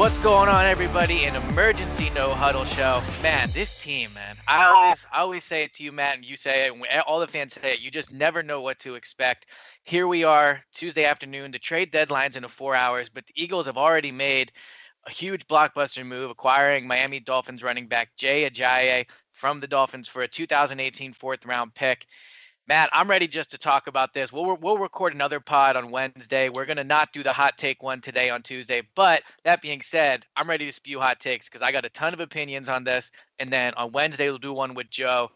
What's going on, everybody? An emergency no huddle show. Man, this team, man. I oh. always, I always say it to you, Matt, and you say it. and All the fans say it. You just never know what to expect. Here we are, Tuesday afternoon. The trade deadline's in four hours, but the Eagles have already made a huge blockbuster move, acquiring Miami Dolphins running back Jay Ajayi from the Dolphins for a 2018 fourth round pick. Matt, I'm ready just to talk about this. We'll we'll record another pod on Wednesday. We're gonna not do the hot take one today on Tuesday. But that being said, I'm ready to spew hot takes because I got a ton of opinions on this. And then on Wednesday we'll do one with Joe,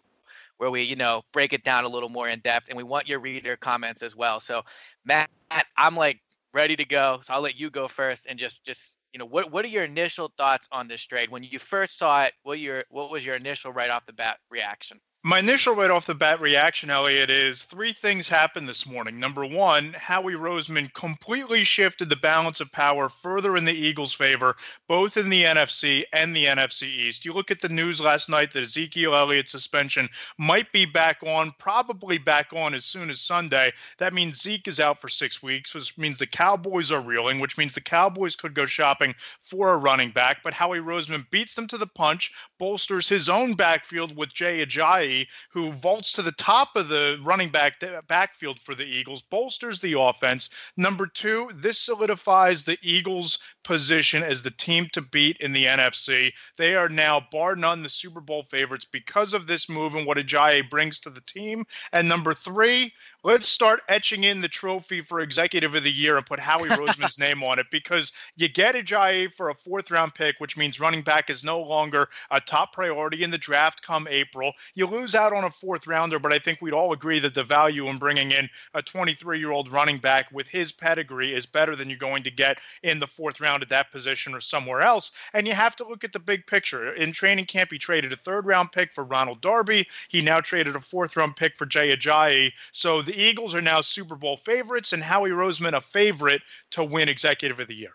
where we you know break it down a little more in depth, and we want your reader comments as well. So Matt, I'm like ready to go. So I'll let you go first and just just you know what what are your initial thoughts on this trade when you first saw it? What your what was your initial right off the bat reaction? My initial right off the bat reaction, Eliot, is three things happened this morning. Number one, Howie Roseman completely shifted the balance of power further in the Eagles' favor, both in the NFC and the NFC East. You look at the news last night that Ezekiel Elliott's suspension might be back on, probably back on as soon as Sunday. That means Zeke is out for six weeks, which means the Cowboys are reeling, which means the Cowboys could go shopping for a running back. But Howie Roseman beats them to the punch, bolsters his own backfield with Jay Ajayi who vaults to the top of the running back uh, backfield for the Eagles, bolsters the offense. Number two, this solidifies the Eagles' position as the team to beat in the NFC. They are now, bar none, the Super Bowl favorites because of this move and what Ajayi brings to the team. And number three, let's start etching in the trophy for Executive of the Year and put Howie Roseman's name on it because you get Ajayi for a fourth round pick, which means running back is no longer a top priority in the draft come April. You lose lose out on a fourth rounder, but I think we'd all agree that the value in bringing in a 23 year old running back with his pedigree is better than you're going to get in the fourth round at that position or somewhere else. And you have to look at the big picture. In training camp, he traded a third round pick for Ronald Darby. He now traded a fourth round pick for Jay Ajayi. So the Eagles are now Super Bowl favorites, and Howie Roseman a favorite to win Executive of the Year.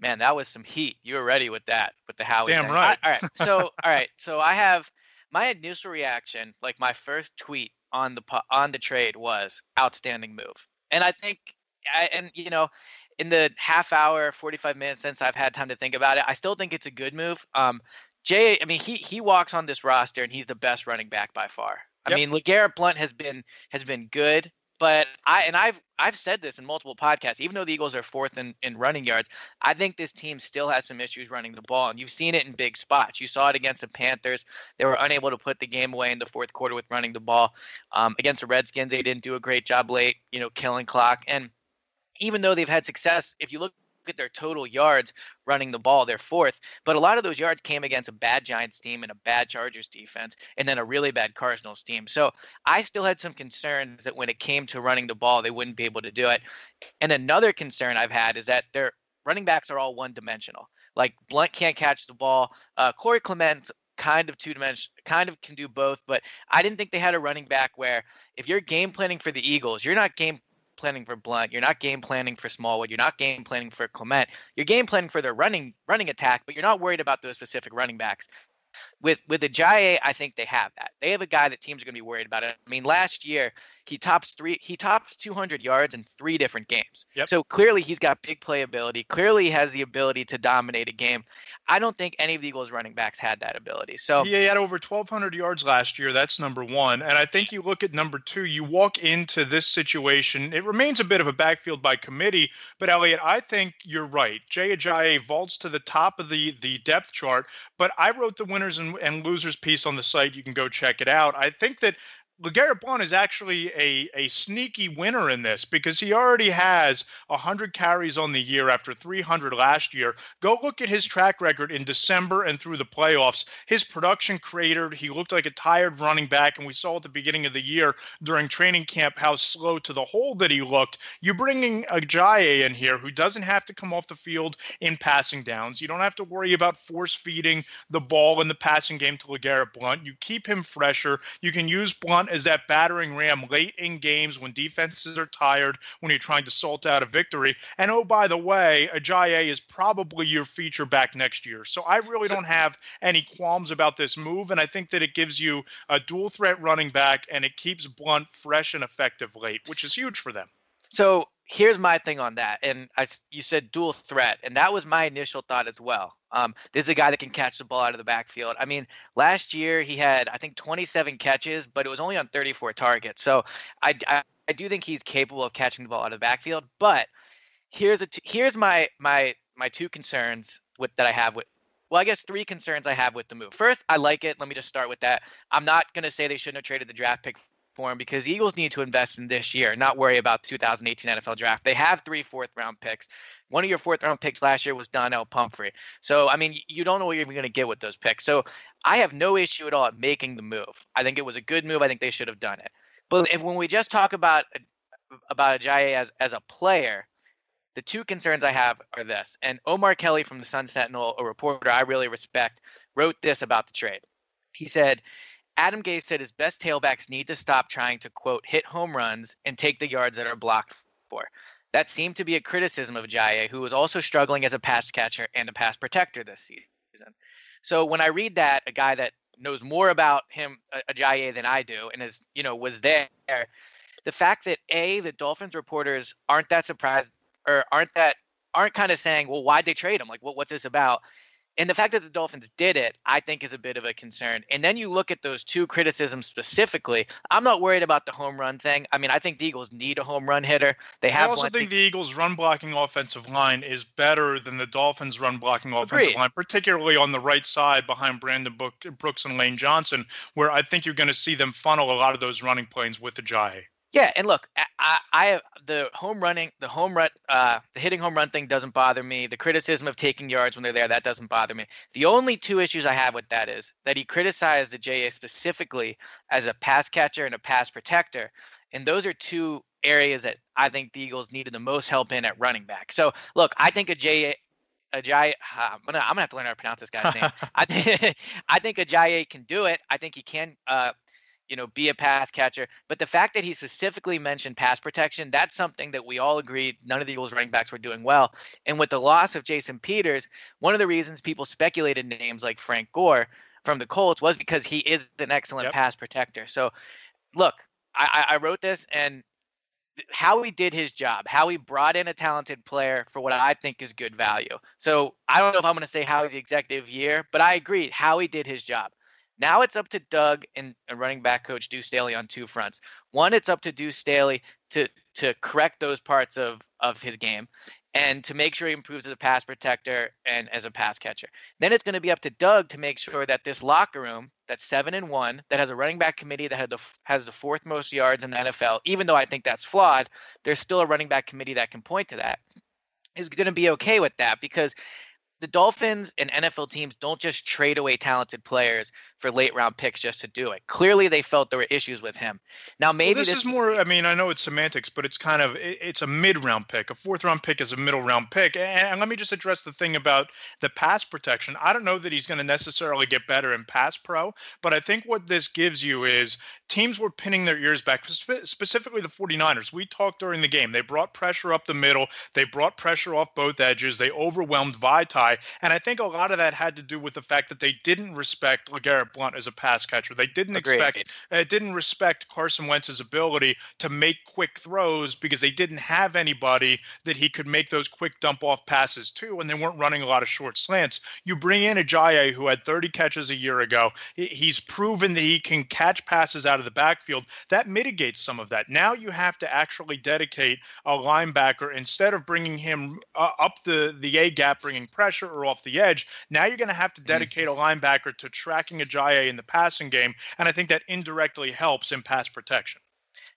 Man, that was some heat. You were ready with that, with the Howie. Damn thing. right. all right. So, all right. So I have my initial reaction, like my first tweet on the on the trade was outstanding move. And I think I, and you know, in the half hour, 45 minutes since I've had time to think about it, I still think it's a good move. Um Jay, I mean, he he walks on this roster and he's the best running back by far. I yep. mean, LeGarrette Blunt has been has been good. But I and I've I've said this in multiple podcasts. Even though the Eagles are fourth in, in running yards, I think this team still has some issues running the ball, and you've seen it in big spots. You saw it against the Panthers; they were unable to put the game away in the fourth quarter with running the ball. Um, against the Redskins, they didn't do a great job late, you know, killing clock. And even though they've had success, if you look at their total yards running the ball, they're fourth. But a lot of those yards came against a bad Giants team and a bad Chargers defense, and then a really bad Cardinals team. So I still had some concerns that when it came to running the ball, they wouldn't be able to do it. And another concern I've had is that their running backs are all one dimensional. Like Blunt can't catch the ball. Uh, Corey Clement kind of two dimensional, kind of can do both, but I didn't think they had a running back where if you're game planning for the Eagles, you're not game planning for Blunt. You're not game planning for Smallwood. You're not game planning for Clement. You're game planning for their running running attack, but you're not worried about those specific running backs. With with the Ajayi, I think they have that. They have a guy that teams are going to be worried about. I mean, last year he tops three. He tops 200 yards in three different games. Yep. So clearly he's got big playability. Clearly he has the ability to dominate a game. I don't think any of the Eagles running backs had that ability. So yeah, he had over 1,200 yards last year. That's number one. And I think you look at number two. You walk into this situation. It remains a bit of a backfield by committee. But Eliot, I think you're right. Jay Ajayi vaults to the top of the the depth chart. But I wrote the winners and, and losers piece on the site. You can go check it out. I think that LeGarrette Blunt is actually a, a sneaky winner in this because he already has 100 carries on the year after 300 last year. Go look at his track record in December and through the playoffs. His production cratered. He looked like a tired running back, and we saw at the beginning of the year during training camp how slow to the hole that he looked. You're bringing Ajayi in here who doesn't have to come off the field in passing downs. You don't have to worry about force feeding the ball in the passing game to LeGarrette Blunt. You keep him fresher. You can use Blunt as that battering ram late in games when defenses are tired, when you're trying to salt out a victory. And oh, by the way, Ajayi is probably your feature back next year. So I really don't have any qualms about this move. And I think that it gives you a dual threat running back and it keeps Blunt fresh and effective late, which is huge for them. So here's my thing on that. And I, you said dual threat, and that was my initial thought as well. Um, this is a guy that can catch the ball out of the backfield. I mean, last year he had I think 27 catches, but it was only on 34 targets. So I, I, I do think he's capable of catching the ball out of the backfield. But here's a t- here's my my my two concerns with that I have with. Well, I guess three concerns I have with the move. First, I like it. Let me just start with that. I'm not going to say they shouldn't have traded the draft pick for because Eagles need to invest in this year, not worry about 2018 NFL draft. They have three fourth round picks. One of your fourth round picks last year was Donnel Pumphrey. So, I mean, you don't know what you're even going to get with those picks. So, I have no issue at all at making the move. I think it was a good move. I think they should have done it. But if, when we just talk about uh, about Ajayi as as a player, the two concerns I have are this. And Omar Kelly from the Sun Sentinel, a reporter I really respect, wrote this about the trade. He said, Adam Gase said his best tailbacks need to stop trying to, quote, hit home runs and take the yards that are blocked for. That seemed to be a criticism of Ajayi, who was also struggling as a pass catcher and a pass protector this season. So when I read that, a guy that knows more about him, Ajayi, than I do, and is, you know, was there, the fact that A, the Dolphins reporters aren't that surprised or aren't that, aren't kind of saying, well, why'd they trade him? Like, what, what's this about? And the fact that the Dolphins did it, I think, is a bit of a concern. And then you look at those two criticisms specifically. I'm not worried about the home run thing. I mean, I think the Eagles need a home run hitter. They have. I also think the Eagles' run blocking offensive line is better than the Dolphins' run blocking offensive Agreed. line, particularly on the right side behind Brandon Brooks and Lane Johnson, where I think you're going to see them funnel a lot of those running planes with Ajayi. Yeah, and look, I, I have the home running, the home run, uh, the hitting home run thing doesn't bother me. The criticism of taking yards when they're there, that doesn't bother me. The only two issues I have with that is that he criticized the JA specifically as a pass catcher and a pass protector, and those are two areas that I think the Eagles needed the most help in at running back. So look, I think a JA Ajayi, I'm gonna I'm gonna have to learn how to pronounce this guy's name. I think I think Ajayi can do it. I think he can uh, you know, be a pass catcher. But the fact that he specifically mentioned pass protection, that's something that we all agreed none of the Eagles running backs were doing well. And with the loss of Jason Peters, one of the reasons people speculated names like Frank Gore from the Colts was because he is an excellent yep. pass protector. So look, I, I wrote this and Howie did his job, Howie brought in a talented player for what I think is good value. So I don't know if I'm going to say Howie's the executive year, but I agree Howie did his job. Now it's up to Doug and, running back coach Deuce Staley on two fronts. One, it's up to Deuce Staley to to correct those parts of of his game and to make sure he improves as a pass protector and as a pass catcher. Then it's going to be up to Doug to make sure that this locker room that's seven and one, that has a running back committee that the has the fourth most yards in the NFL, even though I think that's flawed, there's still a running back committee that can point to that. Is going to be okay with that because the Dolphins and NFL teams don't just trade away talented players for late round picks just to do it. Clearly, they felt there were issues with him. Now, maybe well, this, this, is more. I mean, I know it's semantics, but it's kind of it's a mid round pick. A fourth round pick is a middle round pick. And let me just address the thing about the pass protection. I don't know that he's going to necessarily get better in pass pro, but I think what this gives you is teams were pinning their ears back, specifically the 49ers. We talked during the game. They brought pressure up the middle. They brought pressure off both edges. They overwhelmed Vaitai. And I think a lot of that had to do with the fact that they didn't respect LeGarrette Blunt as a pass catcher. They didn't Agreed. expect, uh, didn't respect Carson Wentz's ability to make quick throws because they didn't have anybody that he could make those quick dump off passes to, and they weren't running a lot of short slants. You bring in Ajayi, who had 30 catches a year ago. He's proven that he can catch passes out of the backfield. That mitigates some of that. Now you have to actually dedicate a linebacker instead of bringing him uh, up the the A gap, bringing pressure or off the edge. Now you're going to have to mm-hmm. dedicate mm-hmm. a linebacker to tracking Ajayi in the passing game, and I think that indirectly helps in pass protection.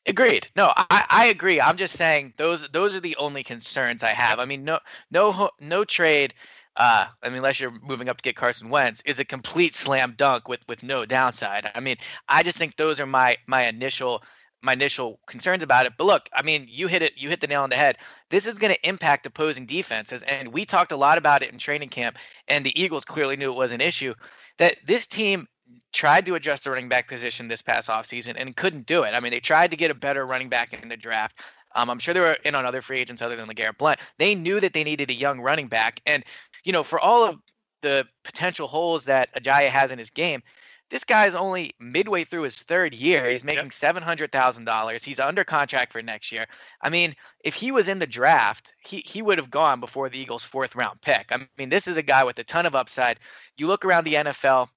Agreed. No, I, I agree. I'm just saying those those are the only concerns I have. I mean, no no no trade. Uh, I mean, unless you're moving up to get Carson Wentz, is a complete slam dunk with with no downside. I mean, I just think those are my my initial my initial concerns about it. But look, I mean, you hit it, you hit the nail on the head. This is going to impact opposing defenses, and we talked a lot about it in training camp. And the Eagles clearly knew it was an issue. That this team tried to adjust the running back position this past offseason and couldn't do it. I mean, they tried to get a better running back in the draft. Um, I'm sure they were in on other free agents other than LeGarrette Blunt. They knew that they needed a young running back. And, you know, for all of the potential holes that Ajayi has in his game, this guy's only midway through his third year. He's making yep. seven hundred thousand dollars. He's under contract for next year. I mean, if he was in the draft, he he would have gone before the Eagles' fourth round pick. I mean, this is a guy with a ton of upside. You look around the NFL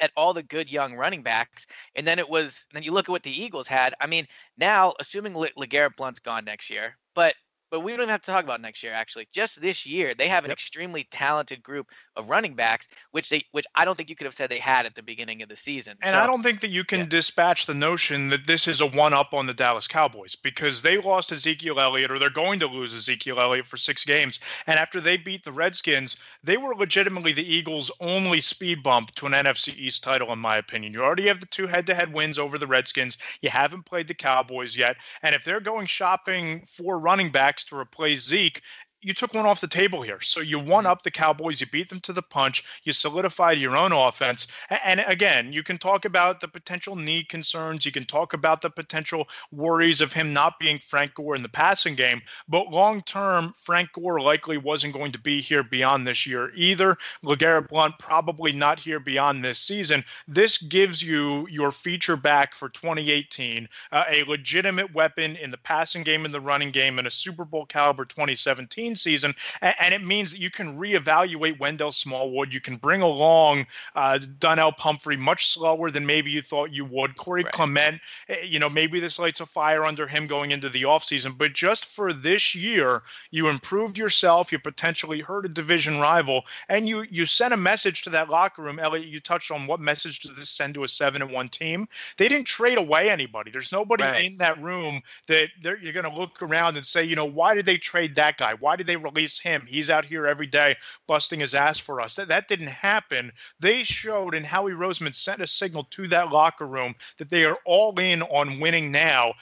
at all the good young running backs, and then it was then you look at what the Eagles had. I mean, now assuming Le- LeGarrette Blunt's gone next year, but but we don't even have to talk about next year. Actually, just this year, they have an yep. extremely talented group of running backs, which they, which I don't think you could have said they had at the beginning of the season. And so, I don't think that you can yeah. dispatch the notion that this is a one-up on the Dallas Cowboys because they lost Ezekiel Elliott, or they're going to lose Ezekiel Elliott for six games. And after they beat the Redskins, they were legitimately the Eagles' only speed bump to an NFC East title, in my opinion. You already have the two head-to-head wins over the Redskins. You haven't played the Cowboys yet, and if they're going shopping for running backs to replace Zeke you took one off the table here. So you won mm-hmm. up the Cowboys, you beat them to the punch, you solidified your own offense. And again, you can talk about the potential knee concerns, you can talk about the potential worries of him not being Frank Gore in the passing game, but long term, Frank Gore likely wasn't going to be here beyond this year either. LeGarrette Blunt probably not here beyond this season. This gives you your feature back for 2018, uh, a legitimate weapon in the passing game and the running game, and a Super Bowl caliber 2017 season, and, and, it means that you can reevaluate Wendell Smallwood. You can bring along uh, Donnel Pumphrey much slower than maybe you thought you would. Corey right. Clement, eh, you know, maybe this lights a fire under him going into the offseason, but just for this year, you improved yourself. You potentially hurt a division rival, and you you sent a message to that locker room. Eliot, you touched on what message does this send to a seven and one team? They didn't trade away anybody. There's nobody right. in that room that you're going to look around and say, you know, why did they trade that guy? Why did did they release him? He's out here every day busting his ass for us. That, that didn't happen. They showed, and Howie Roseman sent a signal to that locker room that they are all in on winning now.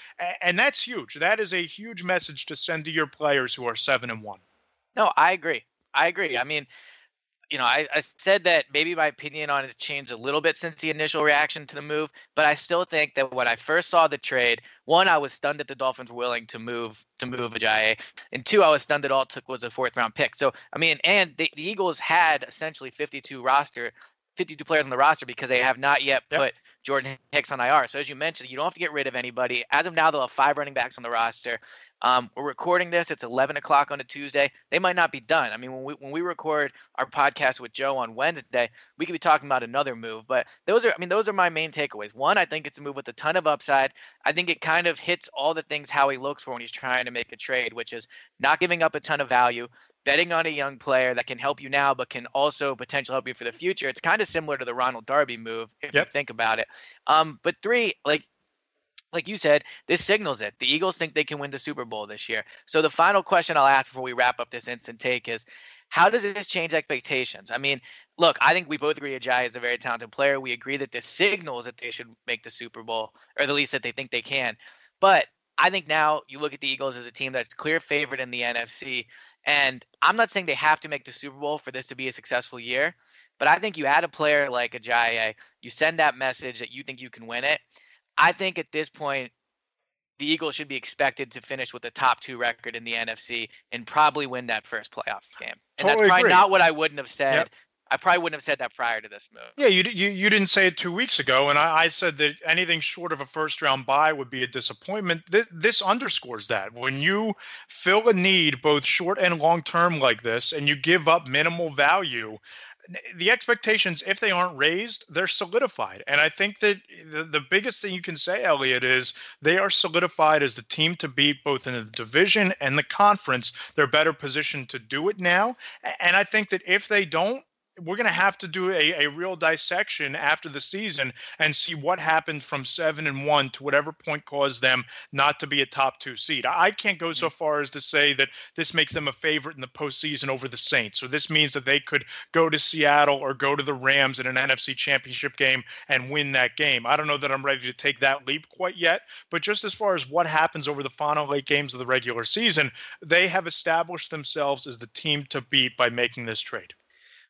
And that's huge. That is a huge message to send to your players who are seven and one. No, I agree. I agree. I mean, you know, I, I said that maybe my opinion on it changed a little bit since the initial reaction to the move, but I still think that when I first saw the trade, one, I was stunned that the Dolphins were willing to move to move Ajayi, and two, I was stunned that all it took was a fourth round pick. So I mean, and the, the Eagles had essentially 52 roster, 52 players on the roster because they have not yet put yep. Jordan Hicks on IR. So as you mentioned, you don't have to get rid of anybody. As of now, they'll have five running backs on the roster. Um, we're recording this. It's 11 o'clock on a Tuesday. They might not be done. I mean, when we when we record our podcast with Joe on Wednesday, we could be talking about another move. But those are, I mean, those are my main takeaways. One, I think it's a move with a ton of upside. I think it kind of hits all the things Howie looks for when he's trying to make a trade, which is not giving up a ton of value, betting on a young player that can help you now, but can also potentially help you for the future. It's kind of similar to the Ronald Darby move if yep. you think about it. Um, but three, like like you said, this signals it. The Eagles think they can win the Super Bowl this year. So the final question I'll ask before we wrap up this instant take is how does this change expectations? I mean, look, I think we both agree Ajayi is a very talented player. We agree that this signals that they should make the Super Bowl, or at least that they think they can. But I think now you look at the Eagles as a team that's clear favorite in the NFC. And I'm not saying they have to make the Super Bowl for this to be a successful year, but I think you add a player like Ajayi, you send that message that you think you can win it. I think at this point, the Eagles should be expected to finish with a top two record in the NFC and probably win that first playoff game. And Totally that's probably agree. not what I wouldn't have said. Yep. I probably wouldn't have said that prior to this move. Yeah, you, you you didn't say it two weeks ago, and I, I said that anything short of a first round bye would be a disappointment. This, this underscores that when you fill a need both short and long term like this, and you give up minimal value, the expectations, if they aren't raised, they're solidified. And I think that the, the biggest thing you can say, Eliot, is they are solidified as the team to beat both in the division and the conference. They're better positioned to do it now. And I think that if they don't, we're going to have to do a, a real dissection after the season and see what happened from seven and one to whatever point caused them not to be a top two seed. I I can't go so mm. far as to say that this makes them a favorite in the postseason over the Saints. So this means that they could go to Seattle or go to the Rams in an NFC championship game and win that game. I don't know that I'm ready to take that leap quite yet, but just as far as what happens over the final eight games of the regular season, they have established themselves as the team to beat by making this trade.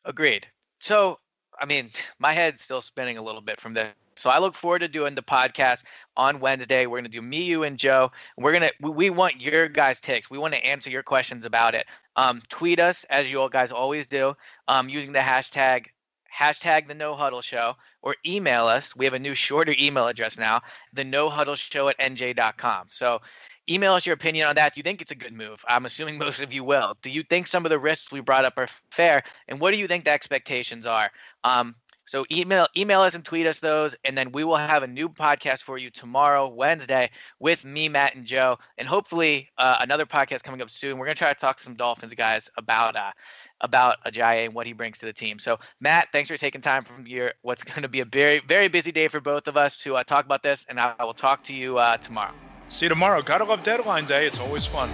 Agreed. So, I mean, my head's still spinning a little bit from this. So I look forward to doing the podcast on Wednesday. We're going to do me, you, and Joe. We're going to, we, want your guys' takes. We want to answer your questions about it. Um, tweet us, as you all guys always do, um, using the hashtag, hashtag the no huddle show, or email us. We have a new shorter email address now, the no huddle show at nj.com. So email us your opinion on that. Do you think it's a good move? I'm assuming most of you will. Do you think some of the risks we brought up are fair? And what do you think the expectations are? Um, so email email us and tweet us those, and then we will have a new podcast for you tomorrow, Wednesday, with me, Matt, and Joe, and hopefully uh, another podcast coming up soon. We're gonna try to talk to some Dolphins guys about uh, about Ajayi and what he brings to the team. So Matt, thanks for taking time from your what's going to be a very very busy day for both of us to uh, talk about this, and I, I will talk to you uh, tomorrow. See you tomorrow. Gotta love deadline day. It's always fun.